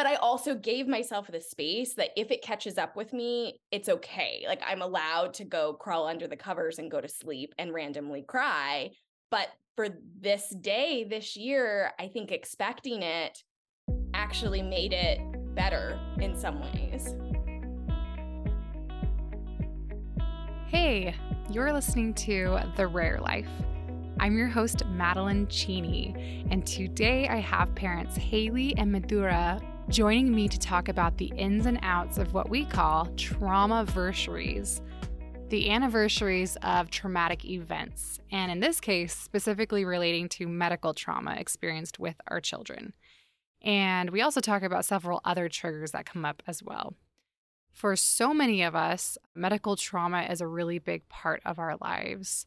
but I also gave myself the space that if it catches up with me, it's okay. Like I'm allowed to go crawl under the covers and go to sleep and randomly cry. But for this day, this year, I think expecting it actually made it better in some ways. Hey, you're listening to The Rare Life. I'm your host, Madeline Cheney, and today I have parents Hailey and Madhura joining me to talk about the ins and outs of what we call trauma versaries, the anniversaries of traumatic events, and in this case, specifically relating to medical trauma experienced with our children. And we also talk about several other triggers that come up as well. For so many of us, medical trauma is a really big part of our lives.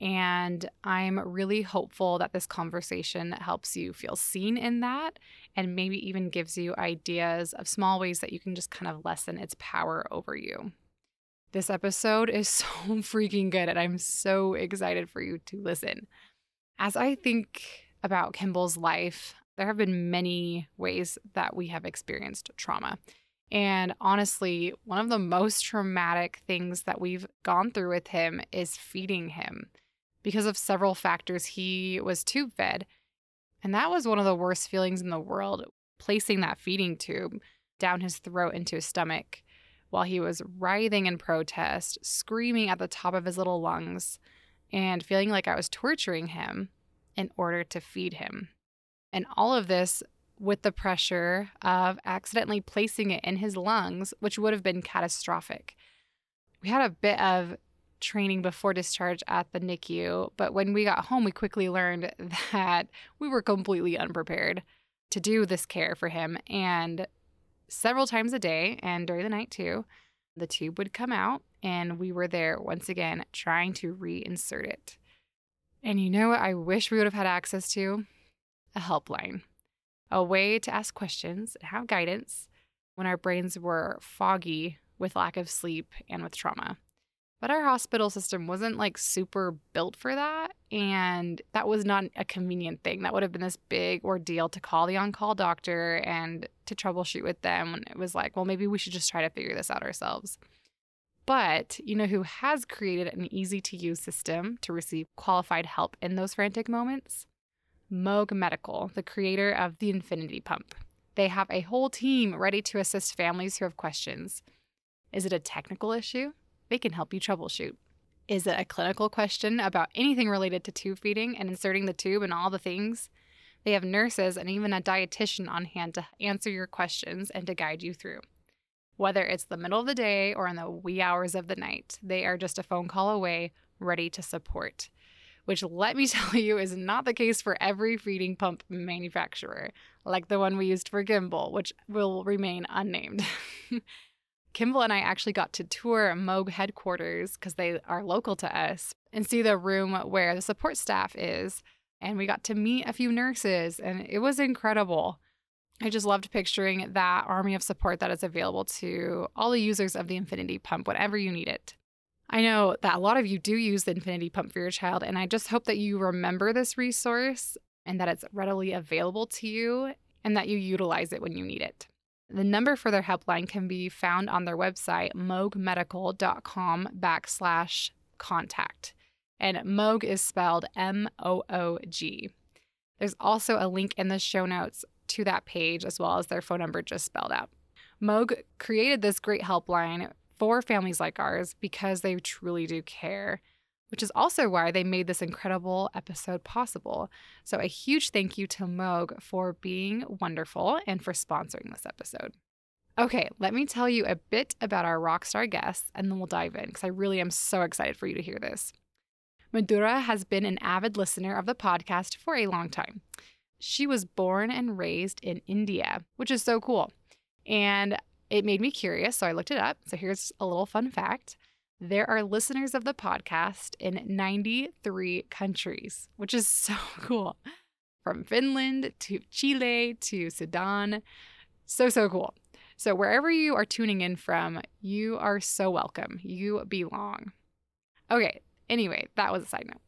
And I'm really hopeful that this conversation helps you feel seen in that and maybe even gives you ideas of small ways that you can just kind of lessen its power over you. This episode is so freaking good, and I'm so excited for you to listen. As I think about Kimball's life, there have been many ways that we have experienced trauma. And honestly, one of the most traumatic things that we've gone through with him is feeding him. Because of several factors, he was tube fed. And that was one of the worst feelings in the world, placing that feeding tube down his throat into his stomach while he was writhing in protest, screaming at the top of his little lungs, and feeling like I was torturing him in order to feed him. And all of this with the pressure of accidentally placing it in his lungs, which would have been catastrophic. We had a bit of training before discharge at the NICU, but when we got home, we quickly learned that we were completely unprepared to do this care for him. And several times a day, and during the night too, the tube would come out, and we were there once again trying to reinsert it. And you know what I wish we would have had access to? A helpline, a way to ask questions and have guidance when our brains were foggy with lack of sleep and with trauma. But our hospital system wasn't like super built for that. And that was not a convenient thing. That would have been this big ordeal to call the on call doctor and to troubleshoot with them. And it was like, well, maybe we should just try to figure this out ourselves. But you know who has created an easy to use system to receive qualified help in those frantic moments? Moog Medical, the creator of the Infinity Pump. They have a whole team ready to assist families who have questions. Is it a technical issue? They can help you troubleshoot. Is it a clinical question about anything related to tube feeding and inserting the tube and all the things? They have nurses and even a dietitian on hand to answer your questions and to guide you through. Whether it's the middle of the day or in the wee hours of the night, they are just a phone call away, ready to support. Which, let me tell you, is not the case for every feeding pump manufacturer, like the one we used for Kimball, which will remain unnamed. Kimball and I actually got to tour Moog headquarters because they are local to us and see the room where the support staff is. And we got to meet a few nurses, and it was incredible. I just loved picturing that army of support that is available to all the users of the Infinity Pump whenever you need it. I know that a lot of you do use the Infinity Pump for your child, and I just hope that you remember this resource and that it's readily available to you and that you utilize it when you need it. The number for their helpline can be found on their website, moogmedical.com backslash contact. And Moog is spelled M O O G. There's also a link in the show notes to that page, as well as their phone number just spelled out. Moog created this great helpline for families like ours because they truly do care which is also why they made this incredible episode possible. So, a huge thank you to Moog for being wonderful and for sponsoring this episode. Okay, let me tell you a bit about our rockstar guests and then we'll dive in because I really am so excited for you to hear this. Madhura has been an avid listener of the podcast for a long time. She was born and raised in India, which is so cool. And it made me curious, so I looked it up. So here's a little fun fact. There are listeners of the podcast in 93 countries, which is so cool. From Finland to Chile to Sudan. So, so cool. So, wherever you are tuning in from, you are so welcome. You belong. Okay, anyway, that was a side note.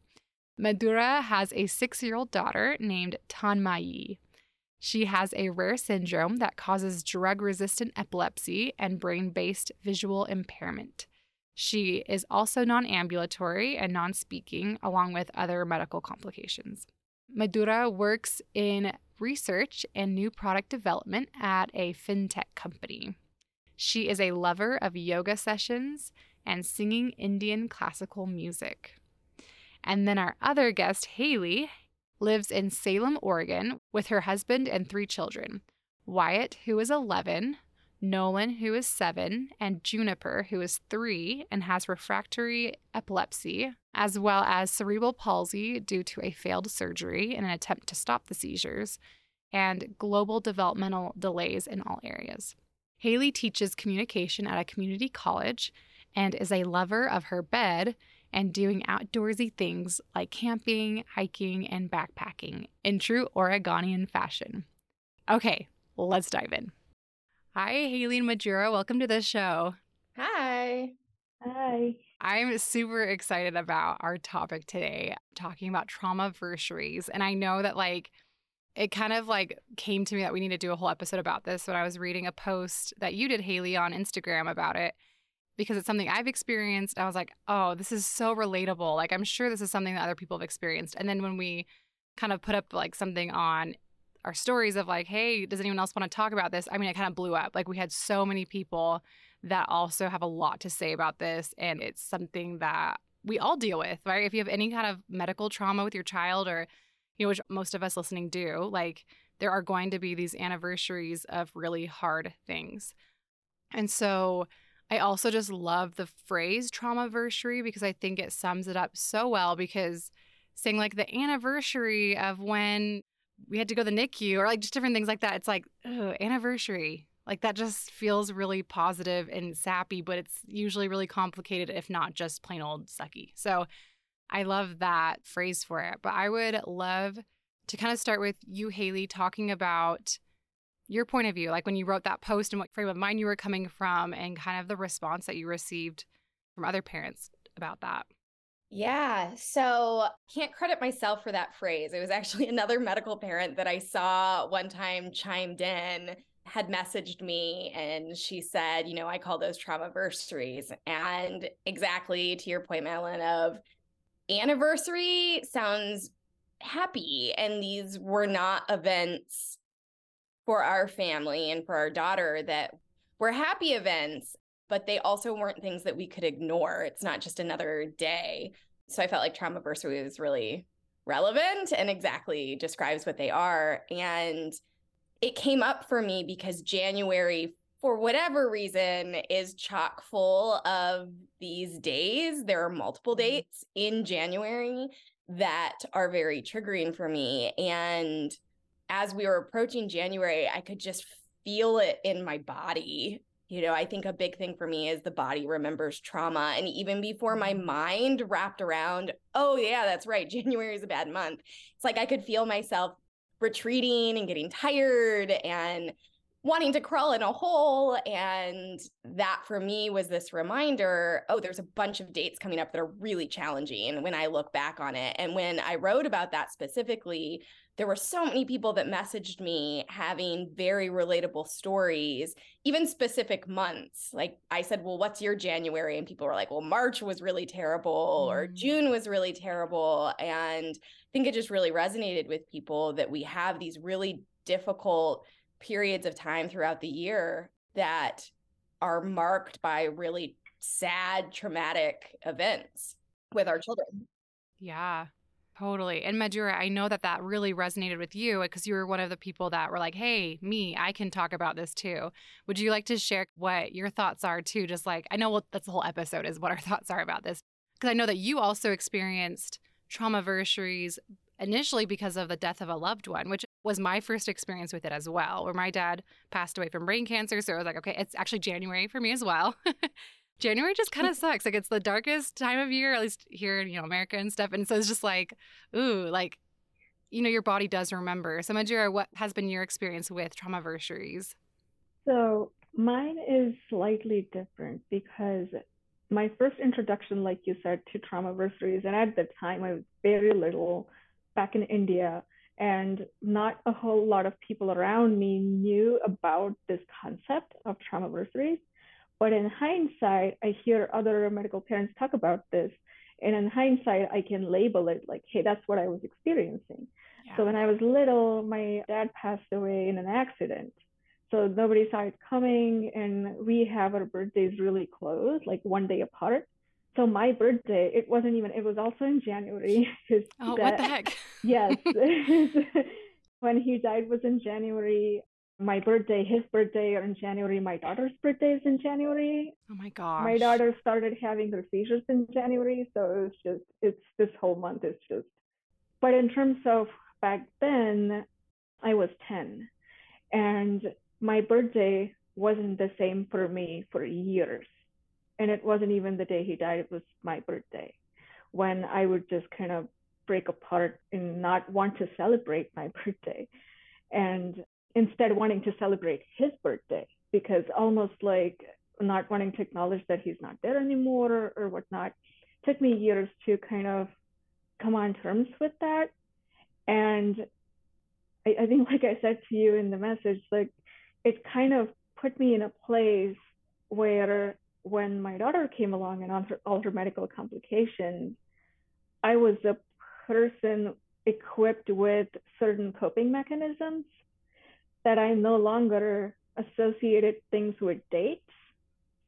Madhura has a six year old daughter named Tanmayi. She has a rare syndrome that causes drug resistant epilepsy and brain based visual impairment. She is also non ambulatory and non speaking, along with other medical complications. Madhura works in research and new product development at a fintech company. She is a lover of yoga sessions and singing Indian classical music. And then our other guest, Hailey, lives in Salem, Oregon, with her husband and three children Wyatt, who is 11, Nolan, who is seven, and Juniper, who is three and has refractory epilepsy, as well as cerebral palsy due to a failed surgery in an attempt to stop the seizures, and global developmental delays in all areas. Hailey teaches communication at a community college and is a lover of her bed and doing outdoorsy things like camping, hiking, and backpacking in true Oregonian fashion. Okay, let's dive in. Hi, Hailey and Madhura. Welcome to the show. Hi. Hi. I'm super excited about our topic today, talking about trauma versaries. And I know that, like, it kind of like came to me that we need to do a whole episode about this when I was reading a post that you did, Hailey, on Instagram about it because it's something I've experienced. I was like, oh, this is so relatable. Like, I'm sure this is something that other people have experienced. And then when we kind of put up like something on our stories of like, hey, does anyone else want to talk about this? I mean, it kind of blew up. Like, we had so many people that also have a lot to say about this. And it's something that we all deal with, right? If you have any kind of medical trauma with your child or, you know, which most of us listening do, like, there are going to be these anniversaries of really hard things. And so, I also just love the phrase traumaversary because I think it sums it up so well because saying like the anniversary of when we had to go to the NICU or like just different things like that. It's like, ugh, anniversary. Like that just feels really positive and sappy, but it's usually really complicated, if not just plain old sucky. So I love that phrase for it. But I would love to kind of start with you, Hailey, talking about your point of view, like when you wrote that post and what frame of mind you were coming from, and kind of the response that you received from other parents about that. Yeah. So can't credit myself for that phrase. It was actually another medical parent that I saw one time chimed in, had messaged me, and she said, you know, I call those trauma traumaversaries. And exactly to your point, Madeline, of anniversary sounds happy. And these were not events for our family and for our daughter that were happy events, but they also weren't things that we could ignore. It's not just another day. So I felt like Traumaversary was really relevant and exactly describes what they are. And it came up for me because January, for whatever reason, is chock full of these days. There are multiple mm-hmm. dates in January that are very triggering for me. And as we were approaching January, I could just feel it in my body. You know, I think a big thing for me is the body remembers trauma. And even before my mm-hmm. mind wrapped around, oh, yeah, that's right, January is a bad month, it's like I could feel myself retreating and getting tired and wanting to crawl in a hole. And that for me was this reminder oh, there's a bunch of dates coming up that are really challenging when I look back on it. And when I wrote about that specifically, there were so many people that messaged me having very relatable stories, even specific months. Like I said, Well, what's your January? And people were like, Well, March was really terrible, mm. or June was really terrible. And I think it just really resonated with people that we have these really difficult periods of time throughout the year that are marked by really sad, traumatic events with our children. Yeah. Totally. And Madhura, I know that that really resonated with you uh, because you were one of the people that were like, hey, me, I can talk about this too. Would you like to share what your thoughts are too? Just like, I know what that's the whole episode is what our thoughts are about this. Because I know that you also experienced traumaversaries initially because of the death of a loved one, which was my first experience with it as well, where my dad passed away from brain cancer. So I was like, okay, it's actually January for me as well. January just kind of mm. sucks. Like it's the darkest time of year, at least here in you know America and stuff. And so it's just like, ooh, like you know, your body does remember. So Madhura, what has been your experience with traumaversaries? So mine is slightly different because my first introduction, like you said, to traumaversaries, and at the time I was very little back in India, And not a whole lot of people around me knew about this concept of traumaversaries. But in hindsight, I hear other medical parents talk about this. And in hindsight, I can label it like, hey, that's what I was experiencing. Yeah. So when I was little, my dad passed away in an accident. So nobody saw it coming, and we have our birthdays really close, like one day apart. So my birthday, it wasn't even, it was also in January. oh, what the heck? yes. when he died was in January. My birthday, his birthday are in January. My daughter's birthday is in January. Oh my gosh. My daughter started having her seizures in January. So it's just, it's this whole month is just, but in terms of back then, I was 10. And my birthday wasn't the same for me for years and it wasn't even the day he died it was my birthday when i would just kind of break apart and not want to celebrate my birthday and instead wanting to celebrate his birthday because almost like not wanting to acknowledge that he's not there anymore or, or whatnot. Took me years to kind of come on terms with that. And I, I think like i said to you in the message like it kind of put me in a place where when my daughter came along and her, all her medical complications, I was a person equipped with certain coping mechanisms that I no longer associated things with dates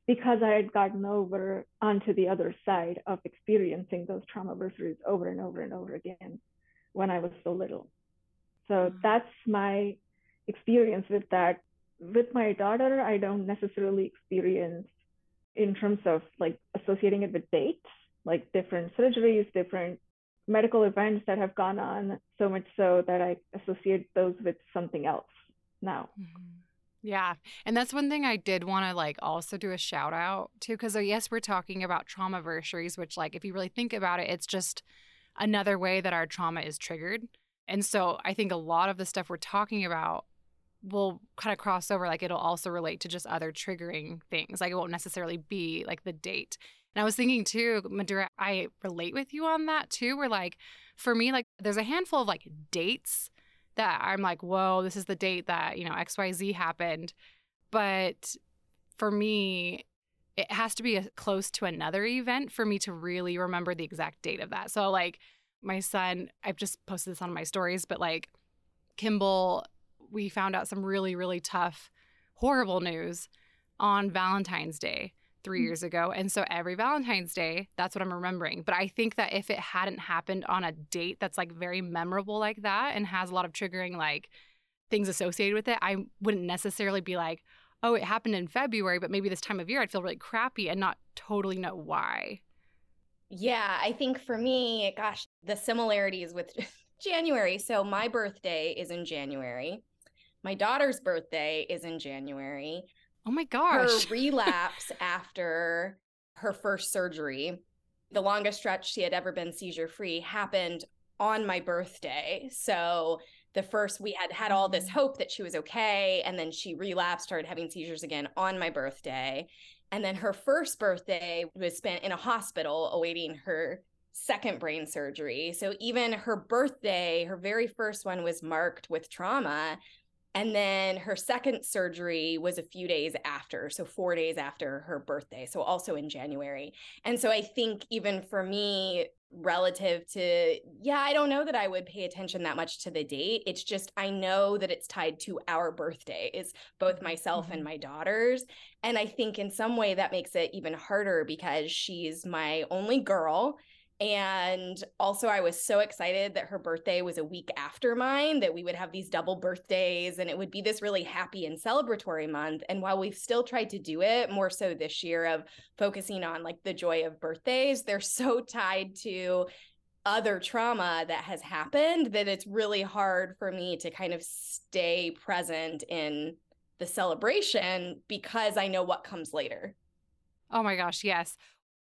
because I had gotten over onto the other side of experiencing those trauma traumaversaries over and over and over again when I was so little. So mm-hmm. that's my experience with that. With my daughter, I don't necessarily experience in terms of like associating it with dates, like different surgeries, different medical events that have gone on, so much so that I associate those with something else now. Mm-hmm. Yeah. And that's one thing I did want to like also do a shout out to because, oh, yes, we're talking about traumaversaries, which, like, if you really think about it, it's just another way that our trauma is triggered. And so I think a lot of the stuff we're talking about will kind of cross over like it'll also relate to just other triggering things like it won't necessarily be like the date and i was thinking too madhura i relate with you on that too where like for me like there's a handful of like dates that i'm like whoa this is the date that you know xyz happened. But for me it has to be a, close to another event for me to really remember the exact date of that. So like my son i've just posted this on my stories but like kimball we found out some really, really tough, horrible news on Valentine's Day three years ago. And so every Valentine's Day, that's what I'm remembering. But I think that if it hadn't happened on a date that's like very memorable like that and has a lot of triggering like things associated with it, I wouldn't necessarily be like, oh, it happened in February, but maybe this time of year I'd feel really crappy and not totally know why. Yeah, I think for me, gosh, the similarities with January. So my birthday is in January. My daughter's birthday is in January. Oh my gosh. Her relapse after her first surgery, the longest stretch she had ever been seizure free, happened on my birthday. So the first we had had all this mm. hope that she was okay and then she relapsed started having seizures again on my birthday and then her first birthday was spent in a hospital awaiting her second brain surgery so even her birthday her very first one was marked with trauma and then her second surgery was a few days after, so four days after her birthday, so also in January. And so I think even for me, relative to, yeah, I don't know that I would pay attention that much to the date. It's just I know that it's tied to our birthdays, both myself mm-hmm. and my daughter's. And I think in some way that makes it even harder because she's my only girl and also, I was so excited that her birthday was a week after mine, that we would have these double birthdays and it would be this really happy and celebratory month. And while we've still tried to do it more so this year of focusing on like the joy of birthdays, they're so tied to other trauma that has happened that it's really hard for me to kind of stay present in the celebration because I know what comes later. Oh my gosh, yes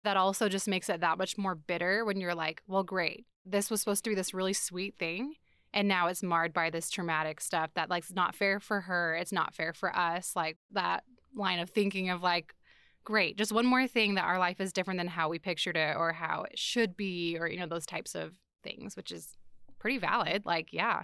that also just makes it that much more bitter when you're like, well, great. This was supposed to be this really sweet thing. And now it's marred by this traumatic stuff that, like, it's not fair for her. It's not fair for us. Like, that line of thinking of, like, great, just one more thing that our life is different than how we pictured it or how it should be, or, you know, those types of things, which is pretty valid. Like, yeah.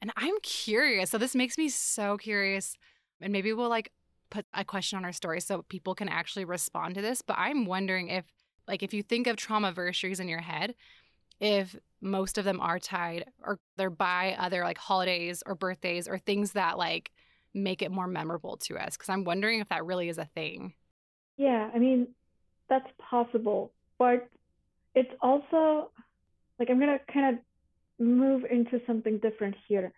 And I'm curious. So this makes me so curious. And maybe we'll like put a question on our story so people can actually respond to this. But I'm wondering if, like, if you think of trauma versaries in your head, if most of them are tied or they're by other like holidays or birthdays or things that like make it more memorable to us. Cause I'm wondering if that really is a thing. Yeah, I mean, that's possible. But it's also like I'm going to kind of move into something different here.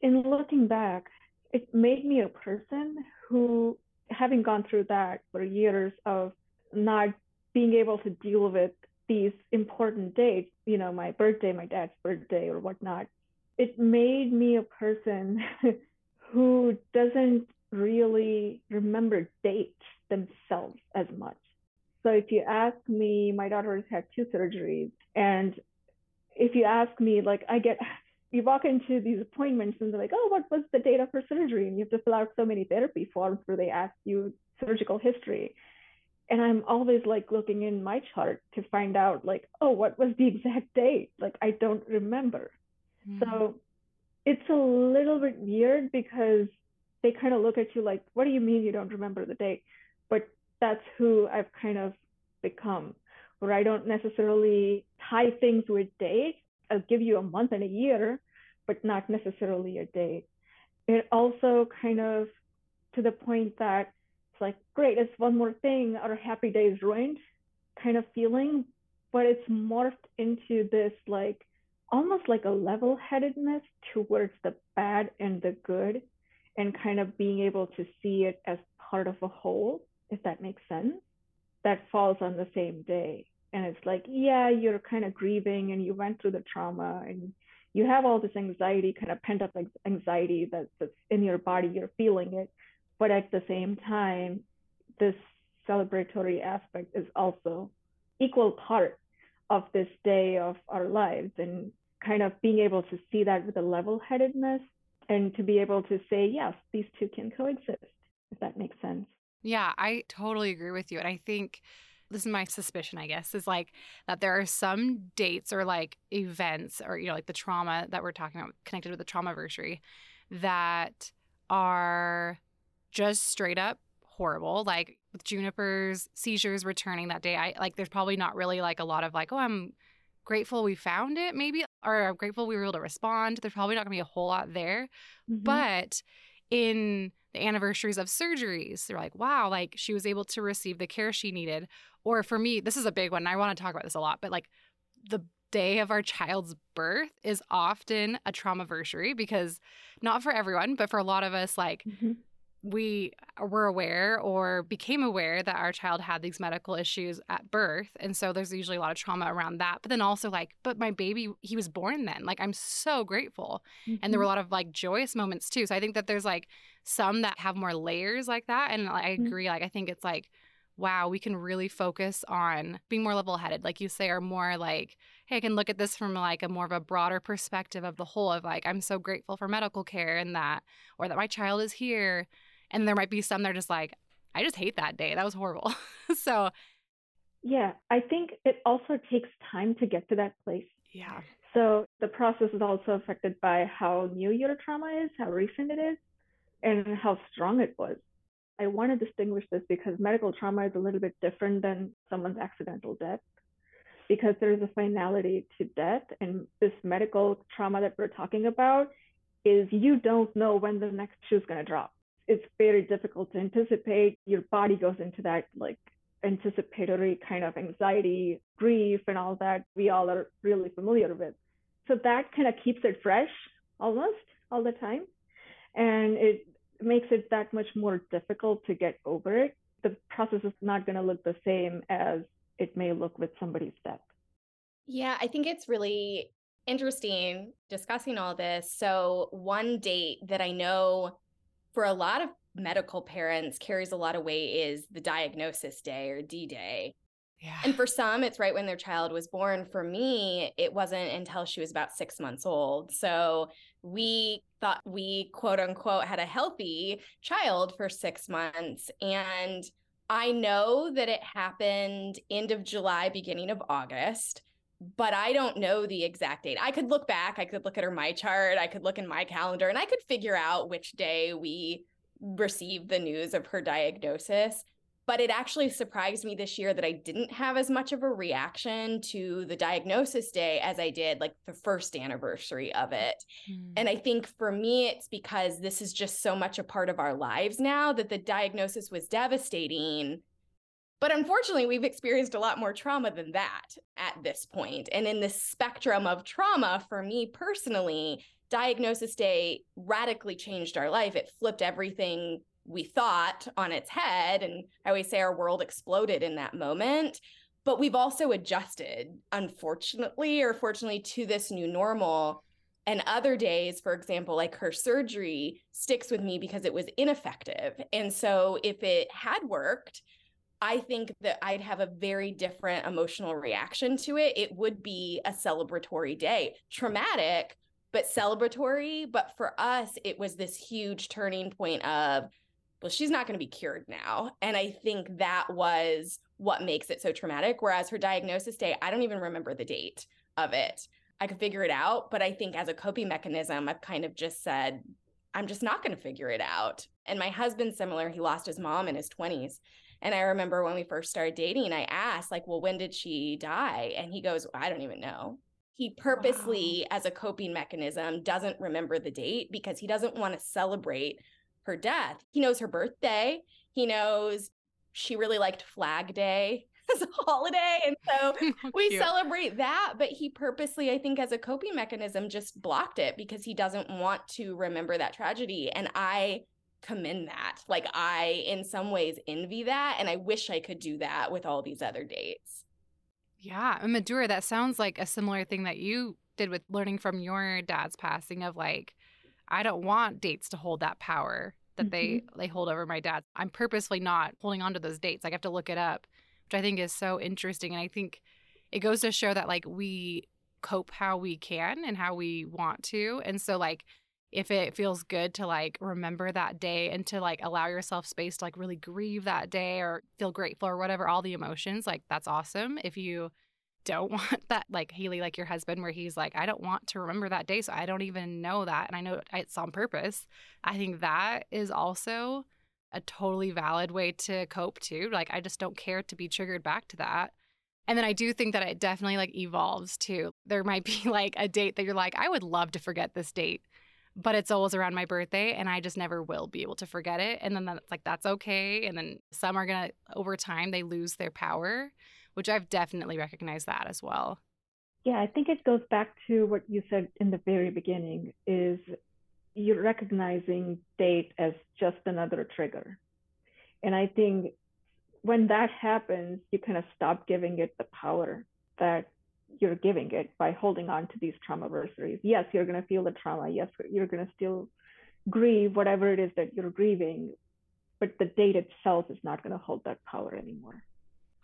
In looking back, it made me a person who, having gone through that for years of not being able to deal with these important dates, you know, my birthday, my dad's birthday, or whatnot, it made me a person who doesn't really remember dates themselves as much. So if you ask me, my daughter has had two surgeries, and if you ask me, like I get, you walk into these appointments and they're like, oh, what was the date of her surgery? And you have to fill out so many therapy forms where they ask you surgical history. And I'm always like looking in my chart to find out, like, oh, what was the exact date? Like, I don't remember. Mm-hmm. So it's a little bit weird because they kind of look at you like, what do you mean you don't remember the date? But that's who I've kind of become, where I don't necessarily tie things with dates. I'll give you a month and a year, but not necessarily a date. It also kind of to the point that it's like, great, it's one more thing, our happy day is ruined kind of feeling, but it's morphed into this like almost like a level headedness towards the bad and the good and kind of being able to see it as part of a whole if that makes sense, that falls on the same day. And it's like, yeah, you're kind of grieving and you went through the trauma and you have all this anxiety, kind of pent up anxiety that, that's in your body, you're feeling it. But at the same time, this celebratory aspect is also equal part of this day of our lives and kind of being able to see that with a level headedness and to be able to say, yes, these two can coexist, if that makes sense. Yeah, I totally agree with you. And I think this is my suspicion, I guess, is like that there are some dates or like events or, you know, like the trauma that we're talking about connected with the trauma anniversary that are just straight up horrible. Like with Juniper's seizures returning that day, I like there's probably not really like a lot of like, oh, I'm grateful we found it, maybe, or I'm grateful we were able to respond. There's probably not gonna be a whole lot there. Mm-hmm. But in the anniversaries of surgeries. They're like, wow, like she was able to receive the care she needed. Or for me, this is a big one. I want to talk about this a lot, but like the day of our child's birth is often a trauma anniversary because not for everyone, but for a lot of us, like mm-hmm we were aware or became aware that our child had these medical issues at birth. And so there's usually a lot of trauma around that. But then also, like, but my baby, he was born then. Like, I'm so grateful. Mm-hmm. And there were a mm-hmm. lot of like joyous moments too. So I think that there's like some that have more layers like that. And I mm-hmm. agree. Mm-hmm. Like, I think it's like, wow, we can really focus on being more level headed, like you say, or more like, hey, I can look at this from like a more of a broader perspective of the whole of like, I'm so grateful for medical care and that, or that my child is here and there might be some that are just like, I just hate that day. That was horrible. so, yeah, I think it also takes time to get to that place. Yeah. So the process is also affected by how new your trauma is, how recent it is, and how strong it was. I want to distinguish this because medical trauma is a little bit different than someone's accidental death because there's a finality to death. And this medical trauma that we're talking about is you don't know when the next shoe is going to drop it's very difficult to anticipate. Your body goes into that like anticipatory kind of anxiety, grief, and all that we all are really familiar with. So that kind of keeps it fresh almost all the time. And it makes it that much more difficult to get over it. The process is not going to look the same as it may look with somebody's death. Yeah, I think it's really interesting discussing all this. So, one date that I know for a lot of medical parents carries a lot of weight is the diagnosis day or D day. Yeah. And for some, it's right when their child was born. For me, it wasn't until she was about six months old. So we thought we, quote unquote, had a healthy child for six months. And I know that it happened end of July, beginning of August. But I don't know the exact date. I could look back, I could look at her my chart, I could look in my calendar, and I could figure out which day we received the news of her diagnosis. But it actually surprised me this year that I didn't have as much of a reaction to the diagnosis day as I did like the first anniversary of it. Mm. And I think for me, it's because this is just so much a part of our lives now that the diagnosis was devastating but unfortunately, we've experienced a lot more trauma than that at this point. And in the spectrum of trauma, for me personally, diagnosis day radically changed our life. It flipped everything we thought on its head. And I always say our world exploded in that moment. But we've also adjusted, unfortunately or fortunately, to this new normal. And other days, for example, like her surgery sticks with me because it was ineffective. And so if it had worked, I think that I'd have a very different emotional reaction to it. It would be a celebratory day, traumatic, but celebratory. But for us, it was this huge turning point of, well, she's not going to be cured now. And I think that was what makes it so traumatic. Whereas her diagnosis day, I don't even remember the date of it. I could figure it out. But I think as a coping mechanism, I've kind of just said, I'm just not going to figure it out. And my husband's similar. He lost his mom in his 20s. And I remember when we first started dating, I asked, like, well, when did she die? And he goes, I don't even know. He purposely, wow. as a coping mechanism, doesn't remember the date because he doesn't want to celebrate her death. He knows her birthday. He knows she really liked Flag Day as a holiday. And so we celebrate that. But he purposely, I think, as a coping mechanism, just blocked it because he doesn't want to remember that tragedy. And I commend that. Like I in some ways envy that and I wish I could do that with all these other dates. Yeah, and Madhura, that sounds like a similar thing that you did with learning from your dad's passing of like I don't want dates to hold that power that mm-hmm. they they hold over my dad. I'm purposely not holding on to those dates. Like I have to look it up, which I think is so interesting and I think it goes to show that like we cope how we can and how we want to. And so like if it feels good to like remember that day and to like allow yourself space to like really grieve that day or feel grateful or whatever, all the emotions, like that's awesome. If you don't want that, like Hailey, like your husband, where he's like, I don't want to remember that day, so I don't even know that. And I know it's on purpose. I think that is also a totally valid way to cope too. Like, I just don't care to be triggered back to that. And then I do think that it definitely like evolves too. There might be like a date that you're like, I would love to forget this date but it's always around my birthday and I just never will be able to forget it. And then that's like, that's okay. And then some are going to, over time, they lose their power, which I've definitely recognized that as well. Yeah, I think it goes back to what you said in the very beginning is you're recognizing date as just another trigger. And I think when that happens, you kind of stop giving it the power that you're giving it by holding on to these traumaversaries. Yes, you're going to feel the trauma. Yes, you're going to still grieve whatever it is that you're grieving, but the date itself is not going to hold that power anymore.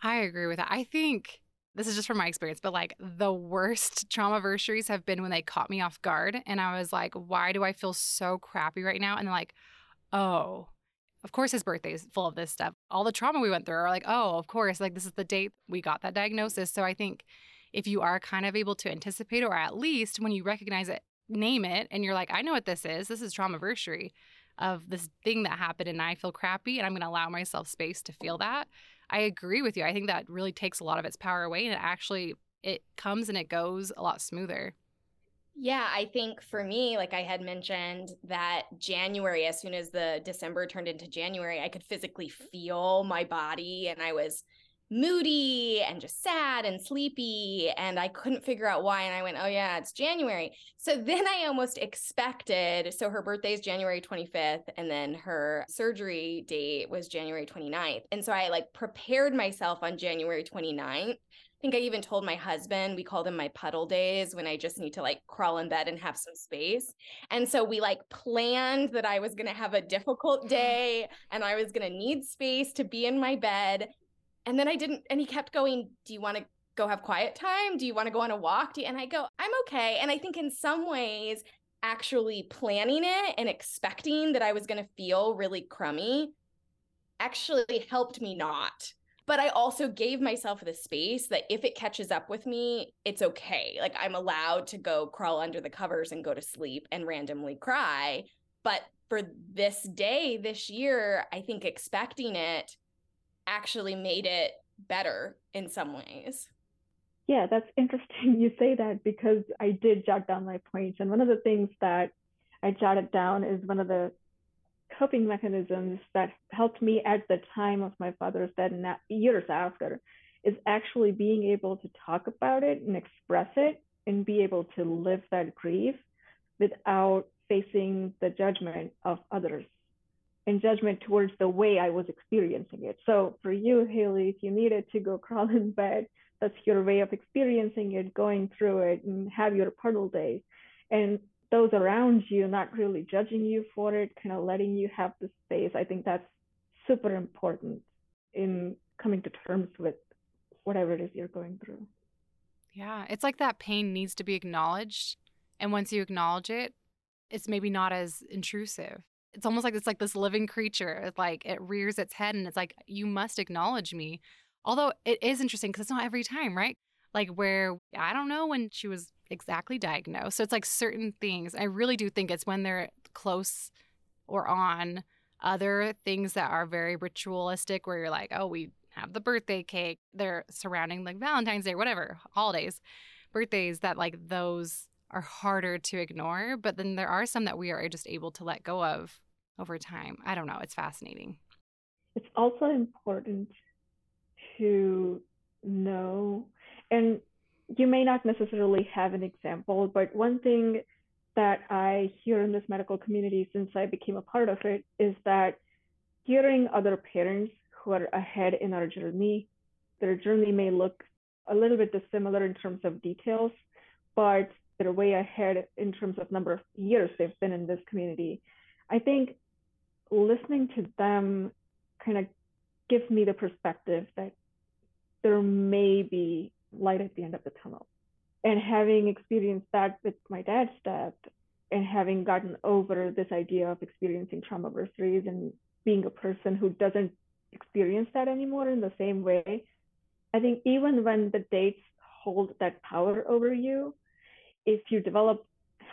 I agree with that. I think this is just from my experience, but like the worst traumaversaries have been when they caught me off guard and I was like, why do I feel so crappy right now? And like, oh, of course his birthday is full of this stuff. All the trauma we went through are like, oh, of course, like this is the date we got that diagnosis. So I think if you are kind of able to anticipate or at least when you recognize it, name it and you're like, I know what this is. This is traumaversary of this thing that happened and I feel crappy and I'm going to allow myself space to feel that. I agree with you. I think that really takes a lot of its power away and it actually it comes and it goes a lot smoother. Yeah, I think for me, like I had mentioned, that January, as soon as the December turned into January, I could physically feel my body and I was moody and just sad and sleepy and I couldn't figure out why and I went oh yeah it's January so then I almost expected so her birthday is January 25th and then her surgery date was January 29th and so I like prepared myself on January 29th I think I even told my husband we call them my puddle days when I just need to like crawl in bed and have some space. And so we like planned that I was going to have a difficult day and I was going to need space to be in my bed and then I didn't, and he kept going, Do you want to go have quiet time? Do you want to go on a walk? and I go, I'm okay. And I think in some ways, actually planning it and expecting that I was going to feel really crummy actually helped me not. but I also gave myself the space that if it catches up with me, it's okay. Like I'm allowed to go crawl under the covers and go to sleep and randomly cry. But for this day, this year, I think expecting it actually made it better in some ways. Yeah, that's interesting you say that because I did jot down my points. And one of the things that I jotted down is one of the coping mechanisms that helped me at the time of my father's death and years after is actually being able to talk about it and express it and be able to live that grief without facing the judgment of others and judgment towards the way I was experiencing it. So for you, Hailey, if you needed to go crawl in bed, that's your way of experiencing it, going through it and have your puddle day. And those around you not really judging you for it, kind of letting you have the space. I think that's super important in coming to terms with whatever it is you're going through. Yeah, it's like that pain needs to be acknowledged. And once you acknowledge it, it's maybe not as intrusive. It's almost like it's like this living creature. It's like it rears its head and it's like, you must acknowledge me. Although it is interesting because it's not every time, right? Like where I don't know when she was exactly diagnosed. So it's like certain things. I really do think it's when they're close or on other things that are very ritualistic where you're like, oh, we have the birthday cake. They're surrounding like Valentine's Day, whatever, holidays, birthdays that like those are harder to ignore. But then there are some that we are just able to let go of over time. I don't know. It's fascinating. It's also important to know and you may not necessarily have an example, but one thing that I hear in this medical community since I became a part of it is that hearing other parents who are ahead in our journey, their journey may look a little bit dissimilar in terms of details, but they're way ahead in terms of number of years they've been in this community. I think listening to them kind of gives me the perspective that there may be light at the end of the tunnel. And having experienced that with my dad's death and having gotten over this idea of experiencing trauma traumaversaries and being a person who doesn't experience that anymore in the same way, I think even when the dates hold that power over you, if you develop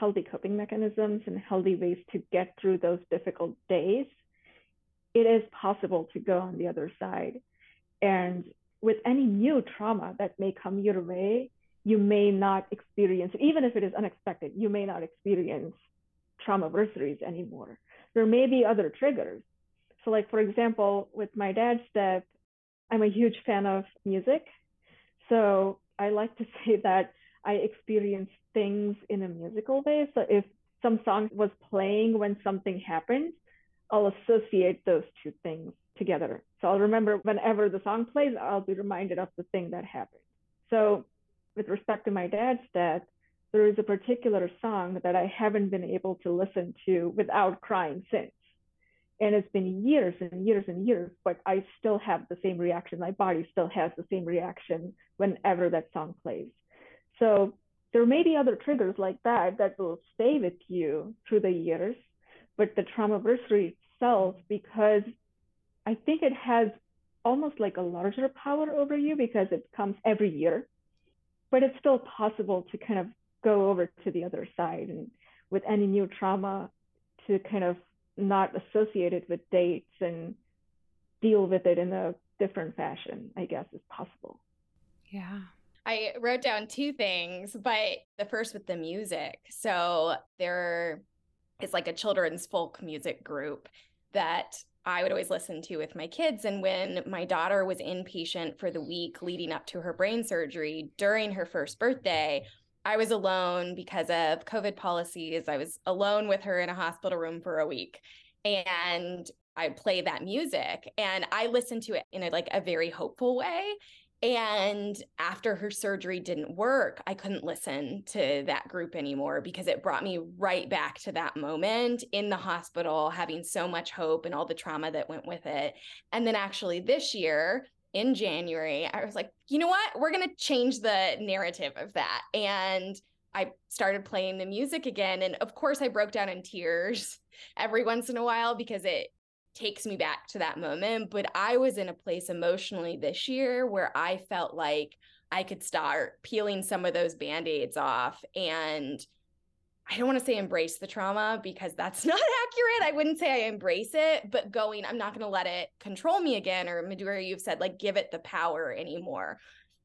healthy coping mechanisms and healthy ways to get through those difficult days, it is possible to go on the other side. And with any new trauma that may come your way, you may not experience, even if it is unexpected, you may not experience trauma traumaversaries anymore. There may be other triggers. So, like for example, with my dad's death, I'm a huge fan of music. So I like to say that I experience things in a musical way. So if some song was playing when something happened, I'll associate those two things together. So I'll remember whenever the song plays, I'll be reminded of the thing that happened. So with respect to my dad's death, there is a particular song that I haven't been able to listen to without crying since. And it's been years and years and years, but I still have the same reaction. My body still has the same reaction whenever that song plays. So there may be other triggers like that that will stay with you through the years, but the trauma traumaversary itself, because I think it has almost like a larger power over you because it comes every year, but it's still possible to kind of go over to the other side and with any new trauma to kind of not associate it with dates and deal with it in a different fashion, I guess is possible. Yeah. I wrote down two things, but the first with the music. So there is like a children's folk music group that I would always listen to with my kids. And when my daughter was inpatient for the week leading up to her brain surgery during her first birthday, I was alone because of COVID policies. I was alone with her in a hospital room for a week. And I play that music and I listened to it in a like a very hopeful way. And after her surgery didn't work, I couldn't listen to that group anymore because it brought me right back to that moment in the hospital, having so much hope and all the trauma that went with it. And then actually this year, in January, I was like, you know what? We're going to change the narrative of that. And I started playing the music again. And of course, I broke down in tears every once in a while because it takes me back to that moment. But I was in a place emotionally this year where I felt like I could start peeling some of those band aids off and I don't want to say embrace the trauma because that's not accurate. I wouldn't say I embrace it, but going, I'm not going to let it control me again. Or Madhura, you've said, like, give it the power anymore.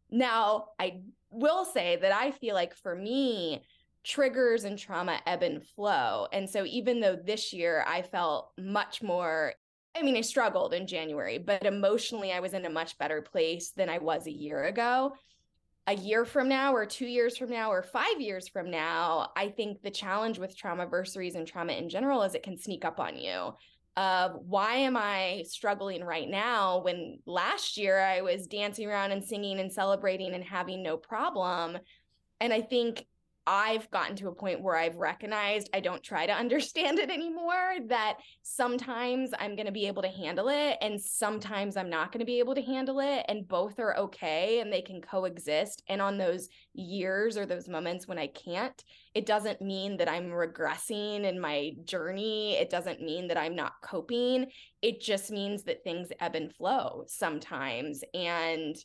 Now, I will say that I feel like for me, triggers and trauma ebb and flow. And so even though this year I felt much more, I mean, I struggled in January, but emotionally I was in a much better place than I was a year ago. A year from now or two years from now or five years from now i think the challenge with trauma versaries and trauma in general is it can sneak up on you. Of why am i struggling right now when last year i was dancing around and singing and celebrating and having no problem? And i think I've gotten to a point where I've recognized I don't try to understand it anymore, that sometimes I'm going to be able to handle it and sometimes I'm not going to be able to handle it. And both are okay and they can coexist. And on those years or those moments when I can't, it doesn't mean that I'm regressing in my journey. It doesn't mean that I'm not coping. It just means that things ebb and flow sometimes. And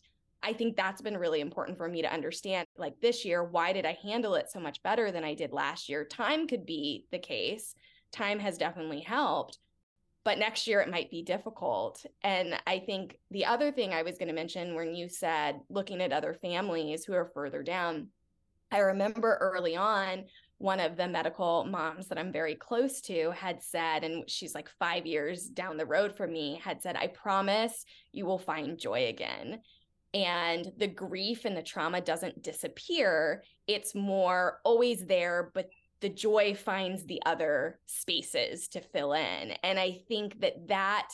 I think that's been really important for me to understand. Like this year, why did I handle it so much better than I did last year? Time could be the case. Time has definitely helped. But next year it might be difficult. And I think the other thing I was going to mention when you said looking at other families who are further down, I remember early on, one of the medical moms that I'm very close to had said, and she's like five years down the road from me, had said, I promise you will find joy again and the grief and the trauma doesn't disappear it's more always there but the joy finds the other spaces to fill in and i think that that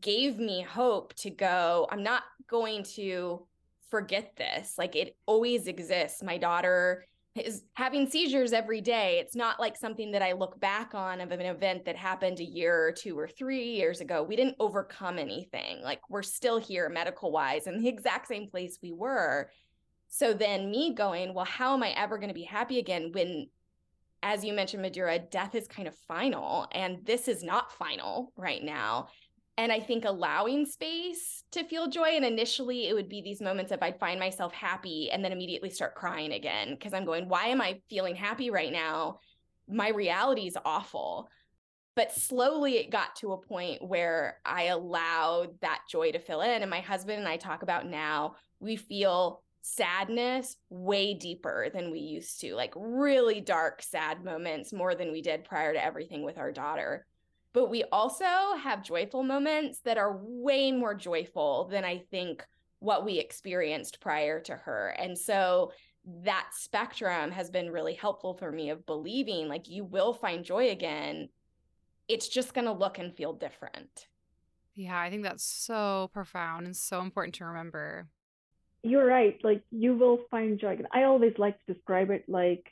gave me hope to go i'm not going to forget this. Like it always exists. My daughter is having seizures every day. It's not like something that I look back on of an event that happened a year or two or three years ago. We didn't overcome anything. Like we're still here medical wise in the exact same place we were. So then me going, well, how am I ever going to be happy again when, as you mentioned, Madhura, death is kind of final and this is not final right now and I think allowing space to feel joy. And initially, it would be these moments of I'd find myself happy and then immediately start crying again because I'm going, why am I feeling happy right now? My reality is awful. But slowly, it got to a point where I allowed that joy to fill in. And my husband and I talk about now, we feel sadness way deeper than we used to, like really dark, sad moments more than we did prior to everything with our daughter but we also have joyful moments that are way more joyful than I think what we experienced prior to her. And so that spectrum has been really helpful for me of believing like you will find joy again. It's just going to look and feel different. Yeah, I think that's so profound and so important to remember. You're right. Like you will find joy. I always like to describe it like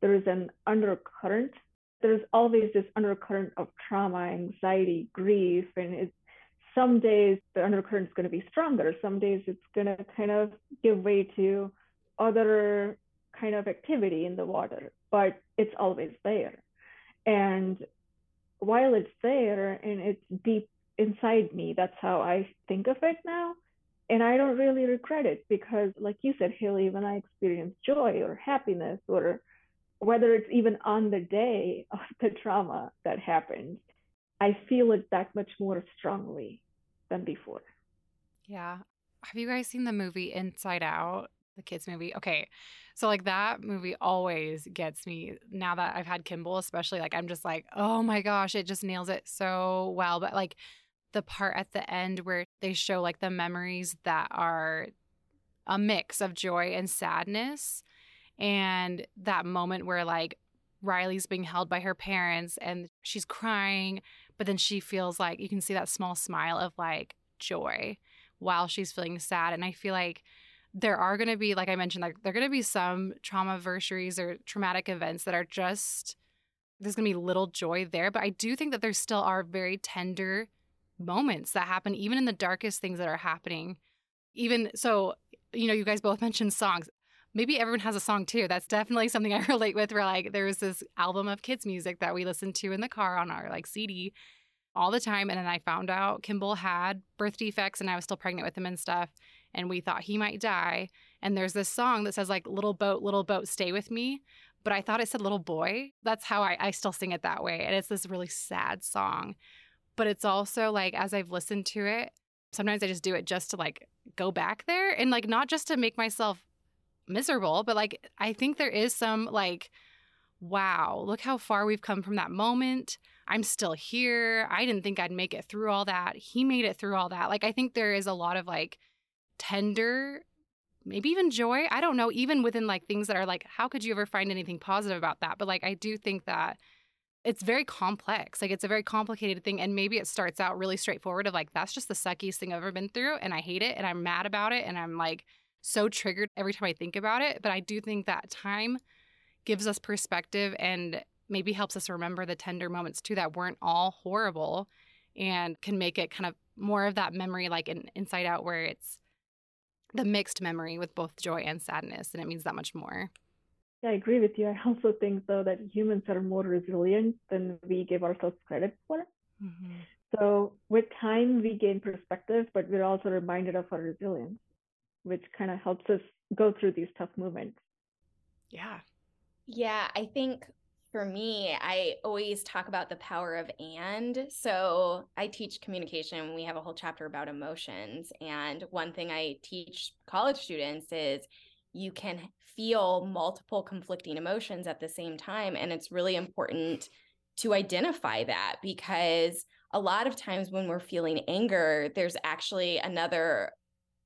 there is an undercurrent there's always this undercurrent of trauma, anxiety, grief, and it's some days the undercurrent is going to be stronger. Some days it's going to kind of give way to other kind of activity in the water, but it's always there. And while it's there and it's deep inside me, that's how I think of it now. And I don't really regret it because, like you said, Hailey, when I experience joy or happiness or whether it's even on the day of the trauma that happened, I feel it that much more strongly than before. Yeah. Have you guys seen the movie Inside Out? The kids movie. Okay. So like that movie always gets me now that I've had Kimball, especially like I'm just like, oh my gosh, it just nails it so well. But like the part at the end where they show like the memories that are a mix of joy and sadness and that moment where like Riley's being held by her parents and she's crying, but then she feels like you can see that small smile of like joy while she's feeling sad. And I feel like there are going to be, like I mentioned, like there are going to be some trauma versaries or traumatic events that are just, there's going to be little joy there. But I do think that there still are very tender moments that happen, even in the darkest things that are happening. Even so, you know, you guys both mentioned songs maybe everyone has a song too. That's definitely something I relate with. Where like there was this album of kids music that we listened to in the car on our like CD, all the time. And then I found out Kimball had birth defects and I was still pregnant with him and stuff. And we thought he might die. And there's this song that says, like, little boat, little boat, stay with me. But I thought it said little boy. That's how I, I still sing it that way. And it's this really sad song. But it's also like, as I've listened to it, sometimes I just do it just to like go back there and like not just to make myself miserable, but like I think there is some like, wow, look how far we've come from that moment. I'm still here. I didn't think I'd make it through all that. He made it through all that. Like I think there is a lot of like tender maybe even joy. I don't know, even within like things that are like, how could you ever find anything positive about that? But like, I do think that it's very complex. Like, it's a very complicated thing. And maybe it starts out really straightforward of like, that's just the suckiest thing I've ever been through. And I hate it. And I'm mad about it. And I'm like, so triggered every time I think about it. But I do think that time gives us perspective and maybe helps us remember the tender moments too that weren't all horrible and can make it kind of more of that memory like an inside out where it's the mixed memory with both joy and sadness and it means that much more. Yeah, I agree with you. I also think though that humans are more resilient than we give ourselves credit for. Mm-hmm. So with time we gain perspective, but we're also reminded of our resilience which kind of helps us go through these tough moments. Yeah. Yeah, I think for me, I always talk about the power of and. So I teach communication. We have a whole chapter about emotions. And one thing I teach college students is you can feel multiple conflicting emotions at the same time. And it's really important to identify that because a lot of times when we're feeling anger, there's actually another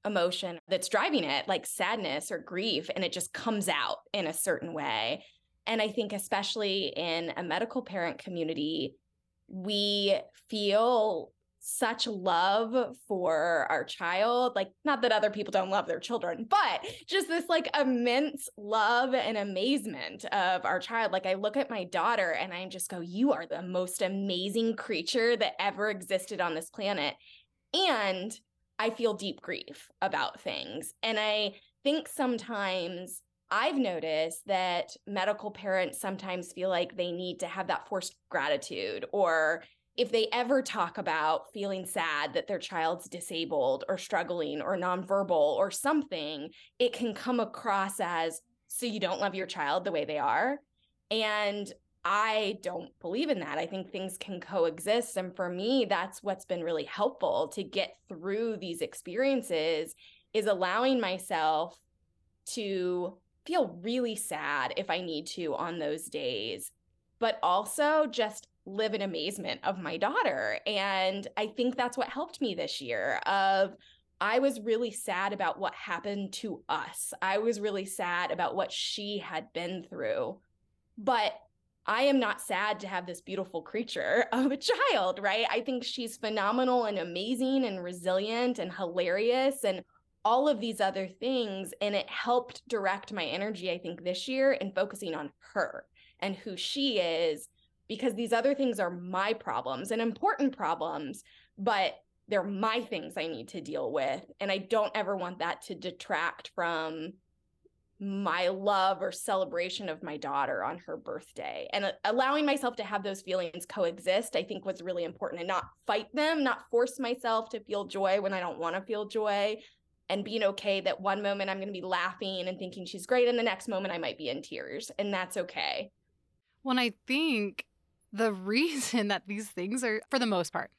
emotion that's driving it, like sadness or grief, and it just comes out in a certain way. And I think, especially in a medical parent community, we feel such love for our child. Like, not that other people don't love their children, but just this like immense love and amazement of our child. Like, I look at my daughter and I just go, You are the most amazing creature that ever existed on this planet. And I feel deep grief about things. And I think sometimes I've noticed that medical parents sometimes feel like they need to have that forced gratitude or if they ever talk about feeling sad that their child's disabled or struggling or nonverbal or something, it can come across as so you don't love your child the way they are. And I don't believe in that. I think things can coexist. And for me, that's what's been really helpful to get through these experiences is allowing myself to feel really sad if I need to on those days, but also just live in amazement of my daughter. And I think that's what helped me this year of I was really sad about what happened to us. I was really sad about what she had been through. But I am not sad to have this beautiful creature of a child, right? I think she's phenomenal and amazing and resilient and hilarious and all of these other things. And it helped direct my energy, I think, this year in focusing on her and who she is, because these other things are my problems and important problems, but they're my things I need to deal with. And I don't ever want that to detract from my love or celebration of my daughter on her birthday. And uh, allowing myself to have those feelings coexist i think was really important and not fight them not force myself to feel joy when i don't want to feel joy and being okay that one moment i'm going to be laughing and thinking she's great and the next moment i might be in tears and that's okay. Well i think the reason that these things are for the most part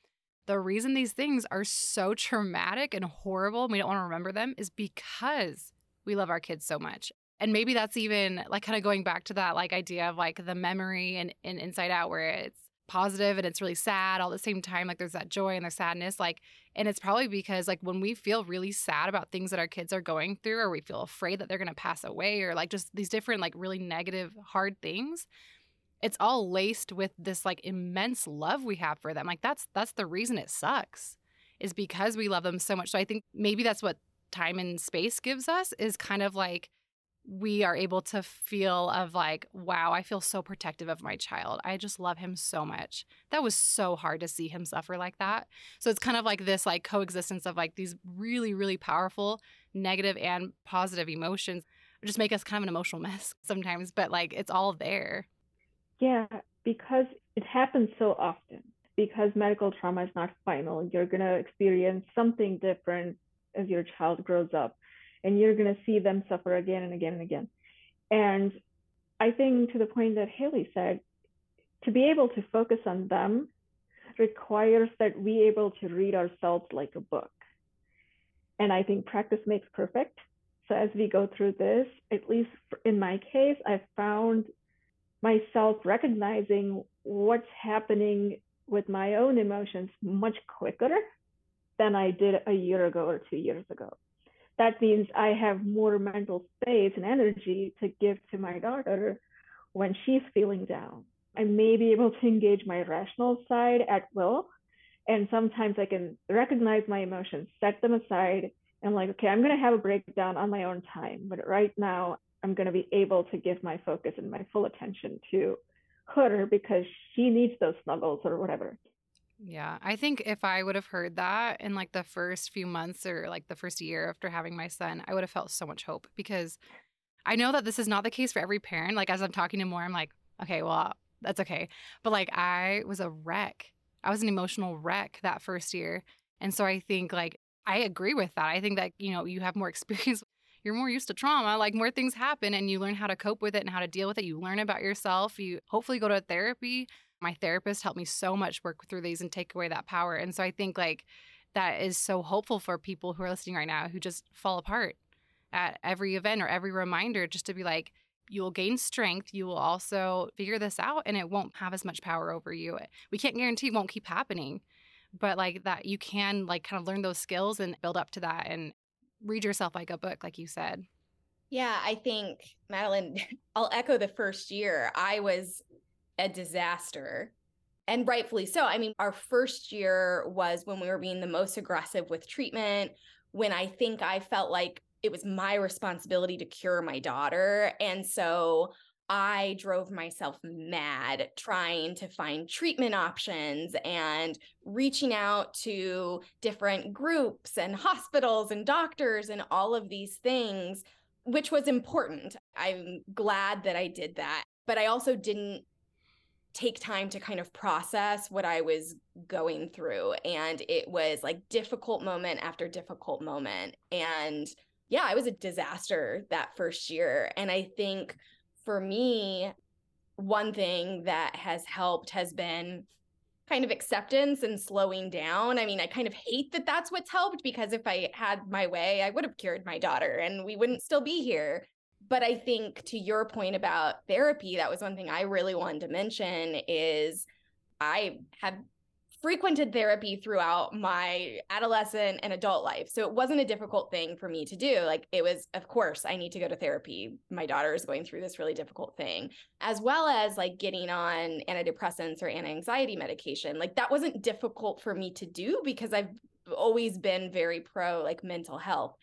the reason these things are so traumatic and horrible and we don't want to remember them is because we love our kids so much. And maybe that's even like kind of going back to that like idea of like the memory and, and inside out where it's positive and it's really sad all at the same time like there's that joy and the sadness like and it's probably because like when we feel really sad about things that our kids are going through or we feel afraid that they're going to pass away or like just these different like really negative hard things it's all laced with this like immense love we have for them like that's that's the reason it sucks is because we love them so much so i think maybe that's what time and space gives us is kind of like we are able to feel of like wow i feel so protective of my child. I just love him so much. That was so hard to see him suffer like that. So it's kind of like this like coexistence of like these really really powerful negative and positive emotions just make us kind of an emotional mess sometimes but like it's all there. Yeah because it happens so often. Because medical trauma is not final. You're going to experience something different as your child grows up, and you're going to see them suffer again and again and again. And I think to the point that Hailey said, to be able to focus on them requires that we able to read ourselves like a book. And I think practice makes perfect. So as we go through this, at least in my case, I've found myself recognizing what's happening with my own emotions much quicker than I did a year ago or two years ago. That means I have more mental space and energy to give to my daughter when she's feeling down. I may be able to engage my rational side at will. And sometimes I can recognize my emotions, set them aside, and like, okay, I'm going to have a breakdown on my own time. But right now, I'm going to be able to give my focus and my full attention to her because she needs those snuggles or whatever. Yeah, I think if I would have heard that in like the first few months or like the first year after having my son, I would have felt so much hope because I know that this is not the case for every parent. Like as I'm talking to more, I'm like, okay, well, that's okay. But like I was a wreck. I was an emotional wreck that first year. And so I think like I agree with that. I think that, you know, you have more experience. You're more used to trauma, like more things happen and you learn how to cope with it and how to deal with it. You learn about yourself. You hopefully go to therapy. My therapist helped me so much work through these and take away that power. And so I think like that is so hopeful for people who are listening right now who just fall apart at every event or every reminder just to be like, you will gain strength. You will also figure this out and it won't have as much power over you. We can't guarantee it won't keep happening, but like that you can like kind of learn those skills and build up to that and read yourself like a book, like you said. Yeah, I think, Madeline, I'll echo the first year. I was a disaster and rightfully so. I mean, our first year was when we were being the most aggressive with treatment, when I think I felt like it was my responsibility to cure my daughter. And so I drove myself mad trying to find treatment options and reaching out to different groups and hospitals and doctors and all of these things, which was important. I'm glad that I did that. But I also didn't take time to kind of process what I was going through. And it was like difficult moment after difficult moment. And yeah, I was a disaster that first year. And I think for me, one thing that has helped has been kind of acceptance and slowing down. I mean, I kind of hate that that's what's helped because if I had my way, I would have cured my daughter and we wouldn't still be here. But I think to your point about therapy, that was one thing I really wanted to mention is I have frequented therapy throughout my adolescent and adult life. So it wasn't a difficult thing for me to do. Like it was, of course, I need to go to therapy. My daughter is going through this really difficult thing, as well as like getting on antidepressants or anti anxiety medication. Like that wasn't difficult for me to do because I've always been very pro like mental health.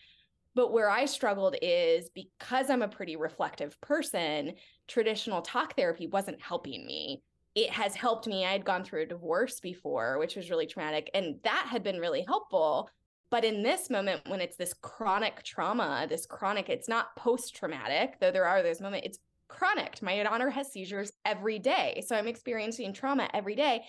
But where I struggled is because I'm a pretty reflective person, traditional talk therapy wasn't helping me it has helped me. I had gone through a divorce before, which was really traumatic, and that had been really helpful. But in this moment, when it's this chronic trauma, this chronic, it's not post traumatic, though there are those moments, it's chronic. My daughter has seizures every day. So I'm experiencing trauma every day.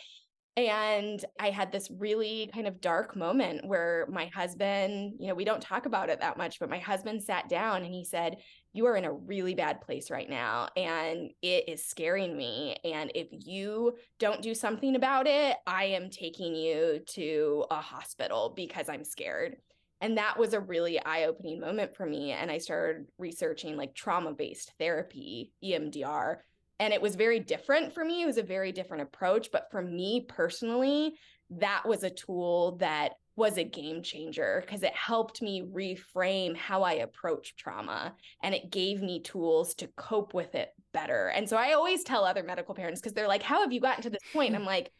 And I had this really kind of dark moment where my husband, you know, we don't talk about it that much, but my husband sat down and he said, You are in a really bad place right now. And it is scaring me. And if you don't do something about it, I am taking you to a hospital because I'm scared. And that was a really eye opening moment for me. And I started researching like trauma based therapy, EMDR and it was very different for me. It was a very different approach. But for me personally, that was a tool that was a game changer because it helped me reframe how I approach trauma and it gave me tools to cope with it better. And so I always tell other medical parents because they're like, How have you gotten to this point? Mm. I'm like,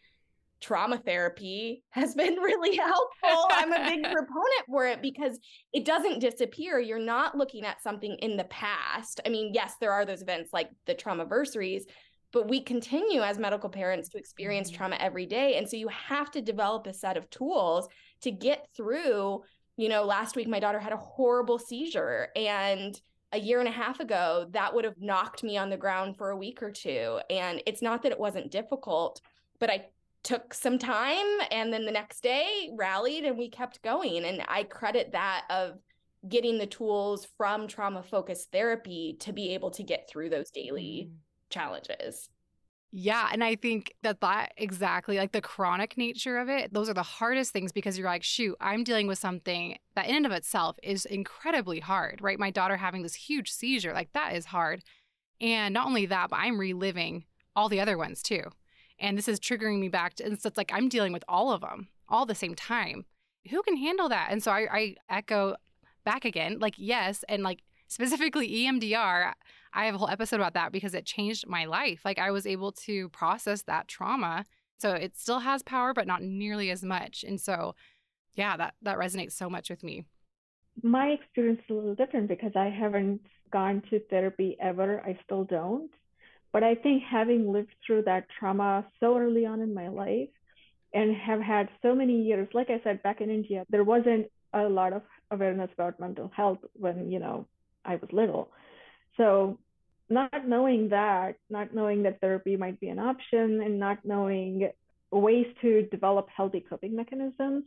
trauma therapy has been really helpful. I'm a big proponent for it because it doesn't disappear. You're not looking at something in the past. I mean, yes, there are those events like the trauma versaries, but we continue as medical parents to experience mm-hmm. trauma every day. And so you have to develop a set of tools to get through. You know, last week my daughter had a horrible seizure and a year and a half ago, that would have knocked me on the ground for a week or two. And it's not that it wasn't difficult, but I took some time and then the next day rallied and we kept going and i credit that of getting the tools from trauma focused therapy to be able to get through those daily mm. challenges yeah. And I think that that exactly like the chronic nature of it, those are the hardest things because you're like, shoot, I'm dealing with something that in and of itself is incredibly hard, right? My daughter having this huge seizure, like that is hard. And not only that, but I'm reliving all the other ones too. And this is triggering me back to, and so it's like I'm dealing with all of them all the same time. Who can handle that? And so I, I echo back again, like, yes. And like specifically EMDR, I have a whole episode about that because it changed my life. Like I was able to process that trauma. So it still has power, but not nearly as much. And so, yeah, that, that resonates so much with me. My experience is a little different because I haven't gone to therapy ever. I still don't. But I think having lived through that trauma so early on in my life and have had so many years, like I said, back in India, there wasn't a lot of awareness about mental health when, you know, I was little. So not knowing that, not knowing that therapy might be an option and not knowing ways to develop healthy coping mechanisms,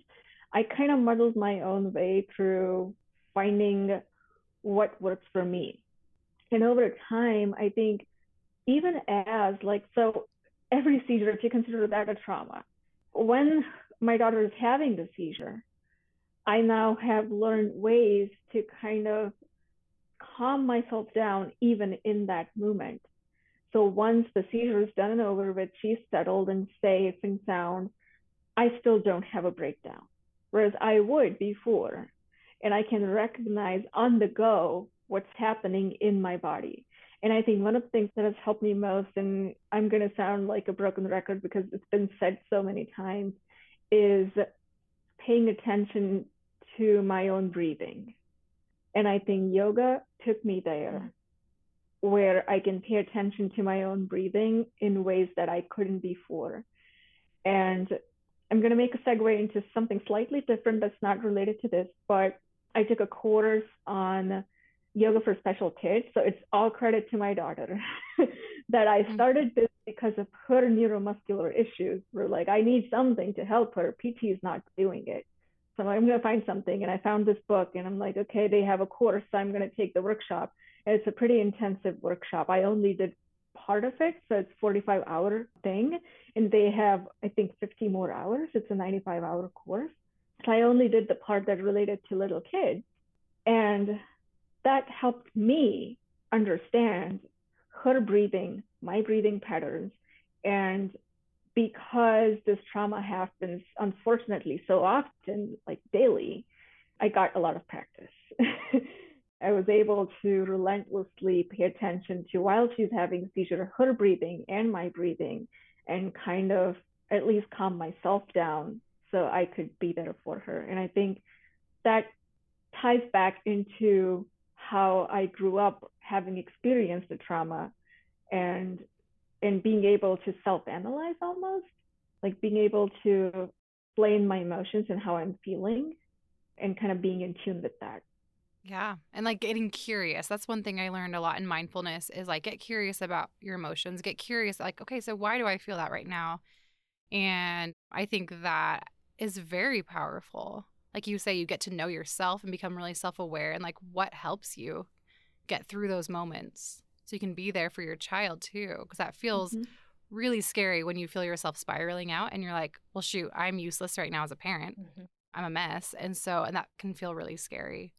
I kind of muddled my own way through finding what works for me. And over time, I think even as like, so every seizure, if you consider that a trauma, when my daughter is having the seizure, I now have learned ways to kind of calm myself down even in that moment. So once the seizure is done and over with, she's settled and safe and sound, I still don't have a breakdown. Whereas I would before, and I can recognize on the go what's happening in my body. And I think one of the things that has helped me most, and I'm going to sound like a broken record because it's been said so many times, is paying attention to my own breathing. And I think yoga took me there mm. where I can pay attention to my own breathing in ways that I couldn't before. And I'm going to make a segue into something slightly different that's not related to this, but I took a course on yoga for special kids. So it's all credit to my daughter that I mm. started this because of her neuromuscular issues. We're like, I need something to help her. PT is not doing it. So I'm going to find something. And I found this book and I'm like, okay, they have a course. So I'm going to take the workshop. And it's a pretty intensive workshop. I only did part of it. So it's 45 hour thing. And they have, I think, 50 more hours. It's a 95 hour course. So I only did the part that related to little kids. And that helped me understand her breathing, my breathing patterns, and because this trauma happens unfortunately so often like daily i got a lot of practice. I was able to relentlessly pay attention to while she's having seizure her breathing and my breathing and kind of at least calm myself down so i could be there for her. And i think that ties back into how i grew up having experienced the trauma and and being able to self-analyze almost, like being able to explain my emotions and how I'm feeling and kind of being in tune with that. Yeah. And like getting curious. That's one thing I learned a lot in mindfulness is like get curious about your emotions. Get curious, like, okay, so why do I feel that right now? And I think that is very powerful. Like you say, you get to know yourself and become really self aware and like what helps you get through those moments so you can be there for your child too because that feels mm-hmm. really scary when you feel yourself spiraling out and you're like well shoot i'm useless right now as a parent mm-hmm. i'm a mess and so and that can feel really scary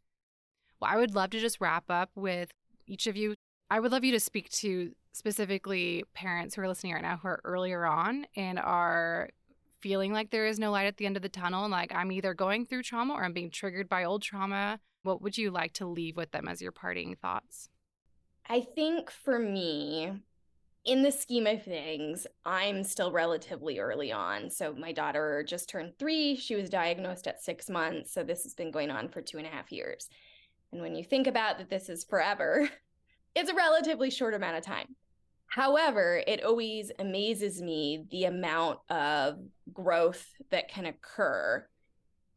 well i would love to just wrap up with each of you i would love you to speak to specifically parents who are listening right now who are earlier on and are feeling like there is no light at the end of the tunnel and like i'm either going through trauma or i'm being triggered by old trauma what would you like to leave with them as your parting thoughts I think for me, in the scheme of things, I'm still relatively early on. So my daughter just turned three. She was diagnosed at six months. So this has been going on for two and a half years. And when you think about that, this is forever, it's a relatively short amount of time. However, it always amazes me the amount of growth that can occur.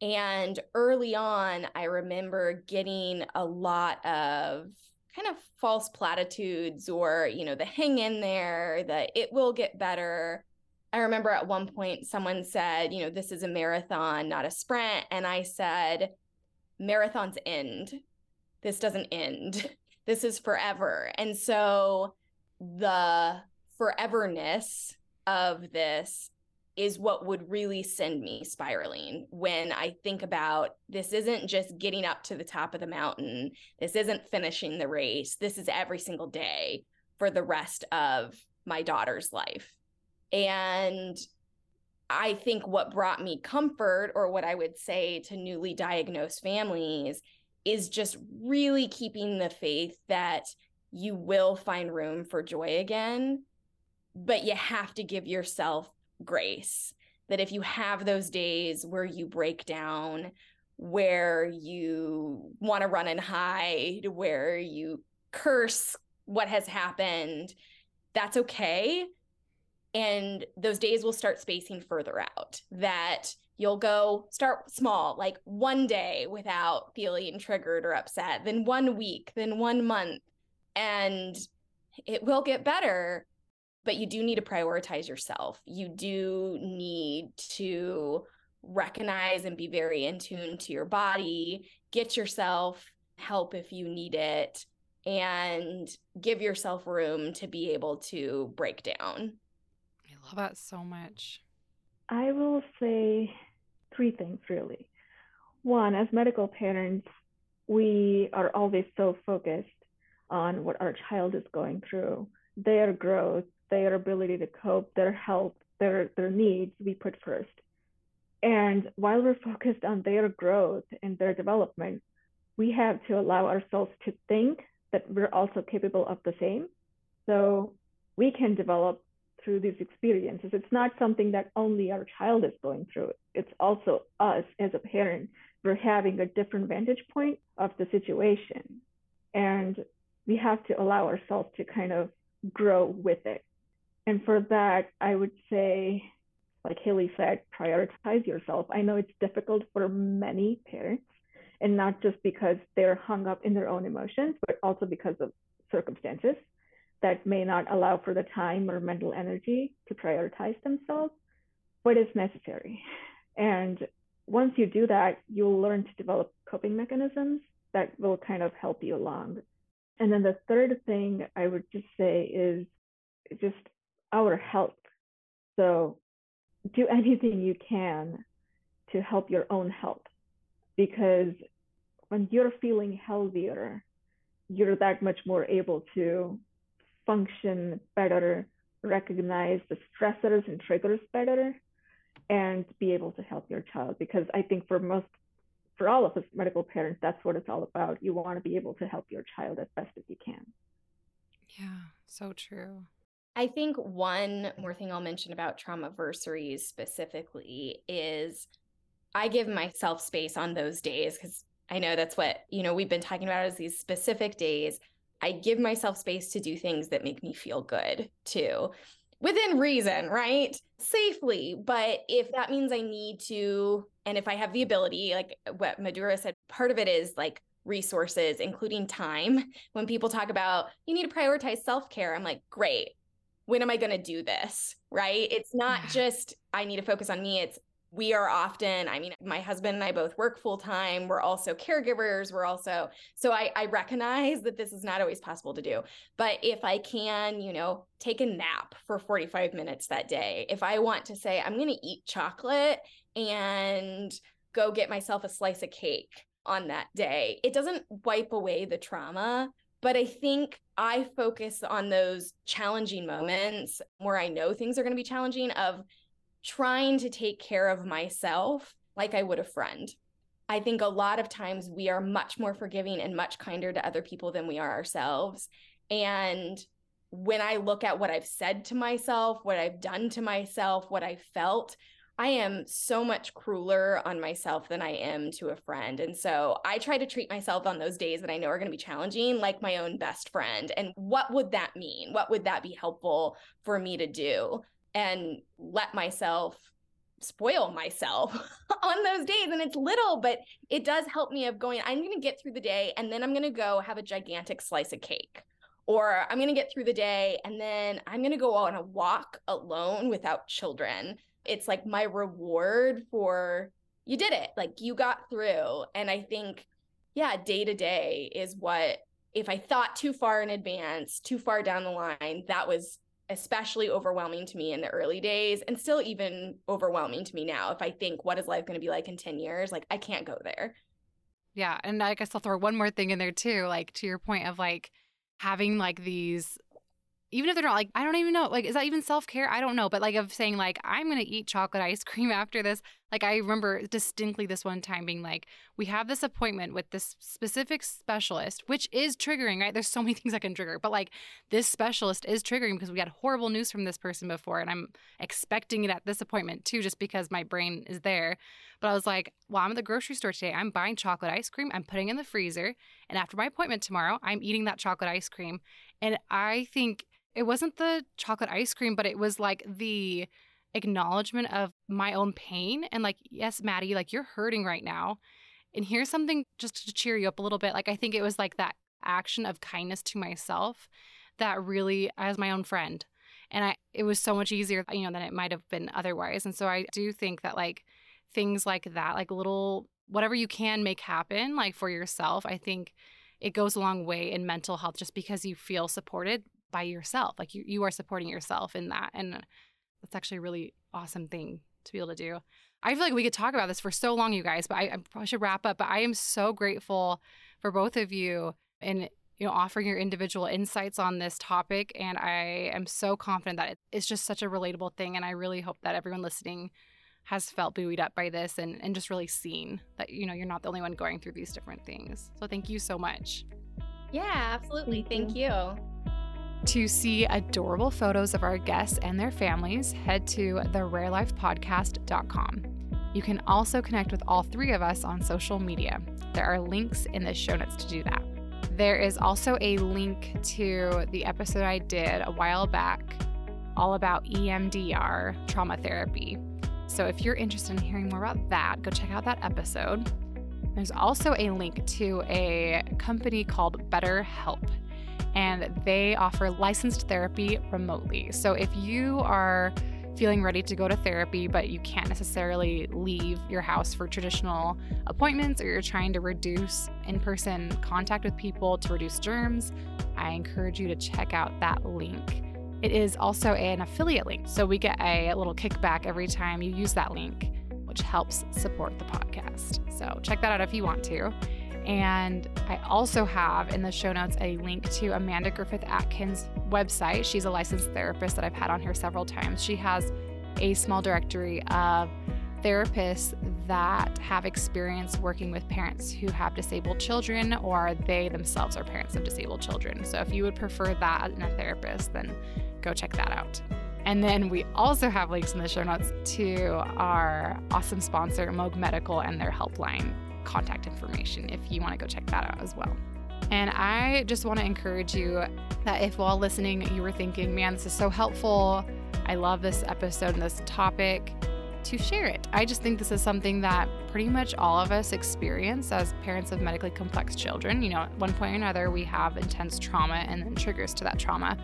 And early on, I remember getting a lot of kind of false platitudes or, you know, the hang in there, the it will get better. I remember at one point someone said, you know, this is a marathon, not a sprint. And I said, marathons end. This doesn't end. This is forever. And so the foreverness of this is what would really send me spiraling when I think about this isn't just getting up to the top of the mountain. This isn't finishing the race. This is every single day for the rest of my daughter's life. And I think what brought me comfort, or what I would say to newly diagnosed families, is just really keeping the faith that you will find room for joy again. But you have to give yourself grace that if you have those days where you break down, where you want to run and hide, where you curse what has happened, that's okay and those days will start spacing further out that you'll go start small like one day without feeling triggered or upset then one week then one month and it will get better but you do need to prioritize yourself you do need to recognize and be very in tune to your body get yourself help if you need it and give yourself room to be able to break down I love that so much. I will say three things really. One, as medical parents, we are always so focused on what our child is going through, their growth, their ability to cope, their health, their their needs we put first. And while we're focused on their growth and their development, we have to allow ourselves to think that we're also capable of the same. So we can develop through these experiences. It's not something that only our child is going through. It's also us as a parent. We're having a different vantage point of the situation. And we have to allow ourselves to kind of grow with it. And for that, I would say, like Hailey said, prioritize yourself. I know it's difficult for many parents, and not just because they're hung up in their own emotions, but also because of circumstances that may not allow for the time or mental energy to prioritize themselves, but it's necessary. And once you do that, you'll learn to develop coping mechanisms that will kind of help you along. And then the third thing I would just say is just our health. So do anything you can to help your own health because when you're feeling healthier, you're that much more able to function better, recognize the stressors and triggers better, and be able to help your child. Because I think for most, for all of us medical parents, that's what it's all about. You want to be able to help your child as best as you can. Yeah, so true. I think one more thing I'll mention about traumaversaries specifically is I give myself space on those days because I know that's what, you know, we've been talking about is these specific days I give myself space to do things that make me feel good too, within reason, right? Safely. But if that means I need to, and if I have the ability, like what Madhura said, part of it is like resources, including time. When people talk about you need to prioritize self care, I'm like, great. When am I going to do this? Right. It's not just I need to focus on me. It's we are often i mean my husband and i both work full time we're also caregivers. We're also so I, I recognize that this is not always possible to do. But if i can you know take a nap for 45 minutes that day if i want to say i'm going to eat chocolate and go get myself a slice of cake on that day it doesn't wipe away the trauma. But I think I focus on those challenging moments where I know things are going to be challenging of trying to take care of myself like I would a friend. I think a lot of times we are much more forgiving and much kinder to other people than we are ourselves. And when I look at what I've said to myself, what I've done to myself, what I felt, I am so much crueler on myself than I am to a friend. And so I try to treat myself on those days that I know are going to be challenging like my own best friend. And what would that mean? What would that be helpful for me to do? And let myself spoil myself on those days and it's little but it does help me of going i'm going to get through the day and then i'm going to go have a gigantic slice of cake or I'm going to get through the day and then I'm going to go on a walk alone without children. It's like my reward for you did it. Like you got through. And I think, yeah, day to day is what, if I thought too far in advance, too far down the line, that was especially overwhelming to me in the early days and still even overwhelming to me now. If I think, what is life going to be like in 10 years? Like, I can't go there. Yeah. And I guess I'll throw one more thing in there too. Like, to your point of like having like these even if they're not like I don't even know like is that even self care I don't know but like of saying like I'm gonna eat chocolate ice cream after this like I remember distinctly this one time being like we have this appointment with this specific specialist which is triggering right? There's so many things that can trigger but like this specialist is triggering because we had horrible news from this person before and I'm expecting it at this appointment too just because my brain is there. But I was like well I'm at the grocery store today. I'm buying chocolate ice cream. I'm putting in the freezer and after my appointment tomorrow I'm eating that chocolate ice cream and I think it wasn't the chocolate ice cream, but it was like the acknowledgement of my own pain and like, yes, Maddie, like you're hurting right now. And here's something just to cheer you up a little bit. Like, I think it was like that action of kindness to myself that really, as my own friend, and I, it was so much easier, you know, than it might have been otherwise. And so I do think that like things like that, like little, whatever you can make happen, like for yourself, I think it goes a long way in mental health just because you feel supported by yourself. Like you, you are supporting yourself in that. And that's actually a really awesome thing to be able to do. I feel like we could talk about this for so long, you guys, but I, I probably should wrap up. But I am so grateful for both of you and you know offering your individual insights on this topic. And I am so confident that it's just such a relatable thing. And I really hope that everyone listening has felt buoyed up by this and, and just really seen that you know you're not the only one going through these different things. So thank you so much. Yeah, absolutely. Thank, thank you. you. To see adorable photos of our guests and their families, head to therarelifepodcast.com. You can also connect with all three of us on social media. There are links in the show notes to do that. There is also a link to the episode I did a while back all about EMDR trauma therapy. So if you're interested in hearing more about that, go check out that episode. There's also a link to a company called BetterHelp and they offer licensed therapy remotely. So if you are feeling ready to go to therapy, but you can't necessarily leave your house for traditional appointments, or you're trying to reduce in person contact with people to reduce germs, I encourage you to check out that link. It is also an affiliate link, so we get a little kickback every time you use that link, which helps support the podcast. So check that out if you want to. And I also have in the show notes a link to Amanda Griffith Atkins' website. She's a licensed therapist that I've had on here several times. She has a small directory of therapists that have experience working with parents who have disabled children or they themselves are parents of disabled children. So if you would prefer that in a therapist, then go check that out. And then we also have links in the show notes to our awesome sponsor, Moog Medical, and their helpline contact information if you want to go check that out as well. And I just want to encourage you that if while listening you were thinking, man, this is so helpful, I love this episode and this topic, to share it. I just think this is something that pretty much all of us experience as parents of medically complex children. You know, at one point or another, we have intense trauma and then triggers to that trauma.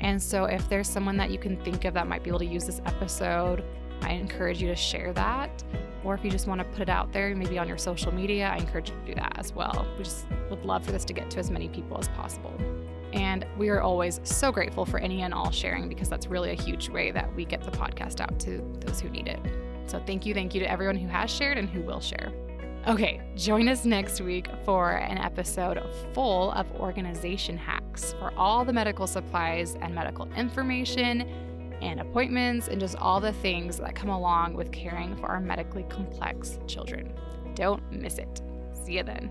And so, if there's someone that you can think of that might be able to use this episode, I encourage you to share that or if you just want to put it out there, maybe on your social media, I encourage you to do that as well. We just would love for this to get to as many people as possible. And we are always so grateful for any and all sharing because that's really a huge way that we get the podcast out to those who need it. So thank you, thank you to everyone who has shared and who will share. Okay, join us next week for an episode full of organization hacks for all the medical supplies and medical information and appointments and just all the things that come along with caring for our medically complex children. Don't miss it. See you then.